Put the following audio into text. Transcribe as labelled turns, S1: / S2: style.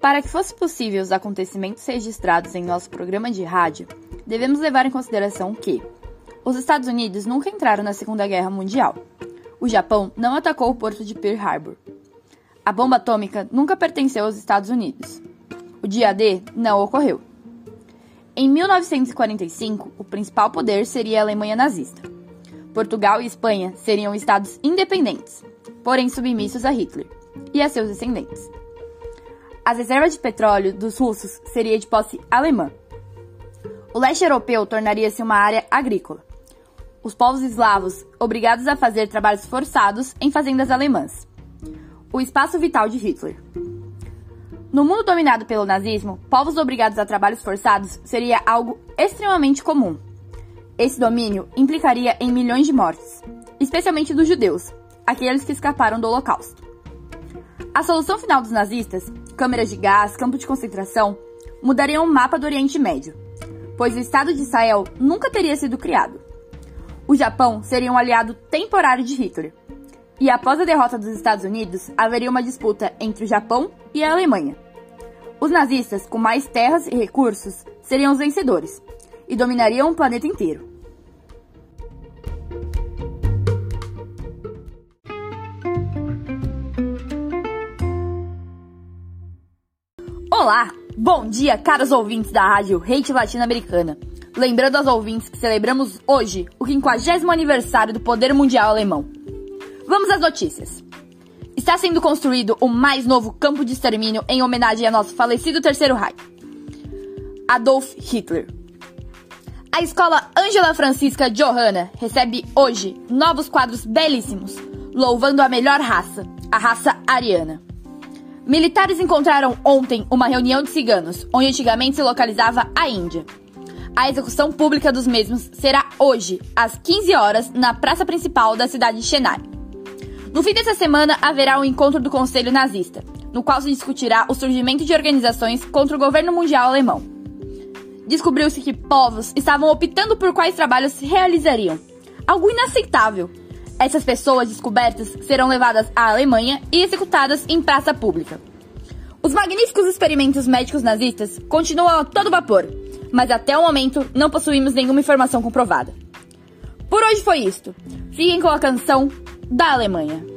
S1: Para que fosse possível os acontecimentos registrados em nosso programa de rádio, devemos levar em consideração que os Estados Unidos nunca entraram na Segunda Guerra Mundial. O Japão não atacou o porto de Pearl Harbor. A bomba atômica nunca pertenceu aos Estados Unidos. O dia D não ocorreu. Em 1945, o principal poder seria a Alemanha nazista. Portugal e Espanha seriam estados independentes, porém submissos a Hitler e a seus descendentes. As reservas de petróleo dos russos seria de posse alemã. O leste europeu tornaria-se uma área agrícola. Os povos eslavos obrigados a fazer trabalhos forçados em fazendas alemãs. O espaço vital de Hitler. No mundo dominado pelo nazismo, povos obrigados a trabalhos forçados seria algo extremamente comum. Esse domínio implicaria em milhões de mortes, especialmente dos judeus, aqueles que escaparam do Holocausto. A solução final dos nazistas, câmeras de gás, campo de concentração, mudariam o mapa do Oriente Médio, pois o Estado de Israel nunca teria sido criado. O Japão seria um aliado temporário de Hitler. E após a derrota dos Estados Unidos, haveria uma disputa entre o Japão e a Alemanha. Os nazistas, com mais terras e recursos, seriam os vencedores e dominariam o planeta inteiro. Olá! Bom dia, caros ouvintes da Rádio Rede Latino-Americana. Lembrando aos ouvintes que celebramos hoje o 50 aniversário do Poder Mundial Alemão. Vamos às notícias. Está sendo construído o mais novo campo de extermínio em homenagem ao nosso falecido Terceiro Reich. Adolf Hitler. A escola Angela Francisca Johanna recebe hoje novos quadros belíssimos, louvando a melhor raça, a raça ariana. Militares encontraram ontem uma reunião de ciganos, onde antigamente se localizava a Índia. A execução pública dos mesmos será hoje, às 15 horas, na praça principal da cidade de Chennai. No fim dessa semana haverá um encontro do Conselho Nazista, no qual se discutirá o surgimento de organizações contra o governo mundial alemão. Descobriu-se que povos estavam optando por quais trabalhos se realizariam. Algo inaceitável, essas pessoas descobertas serão levadas à Alemanha e executadas em praça pública. Os magníficos experimentos médicos nazistas continuam a todo vapor, mas até o momento não possuímos nenhuma informação comprovada. Por hoje foi isto. Fiquem com a canção da Alemanha.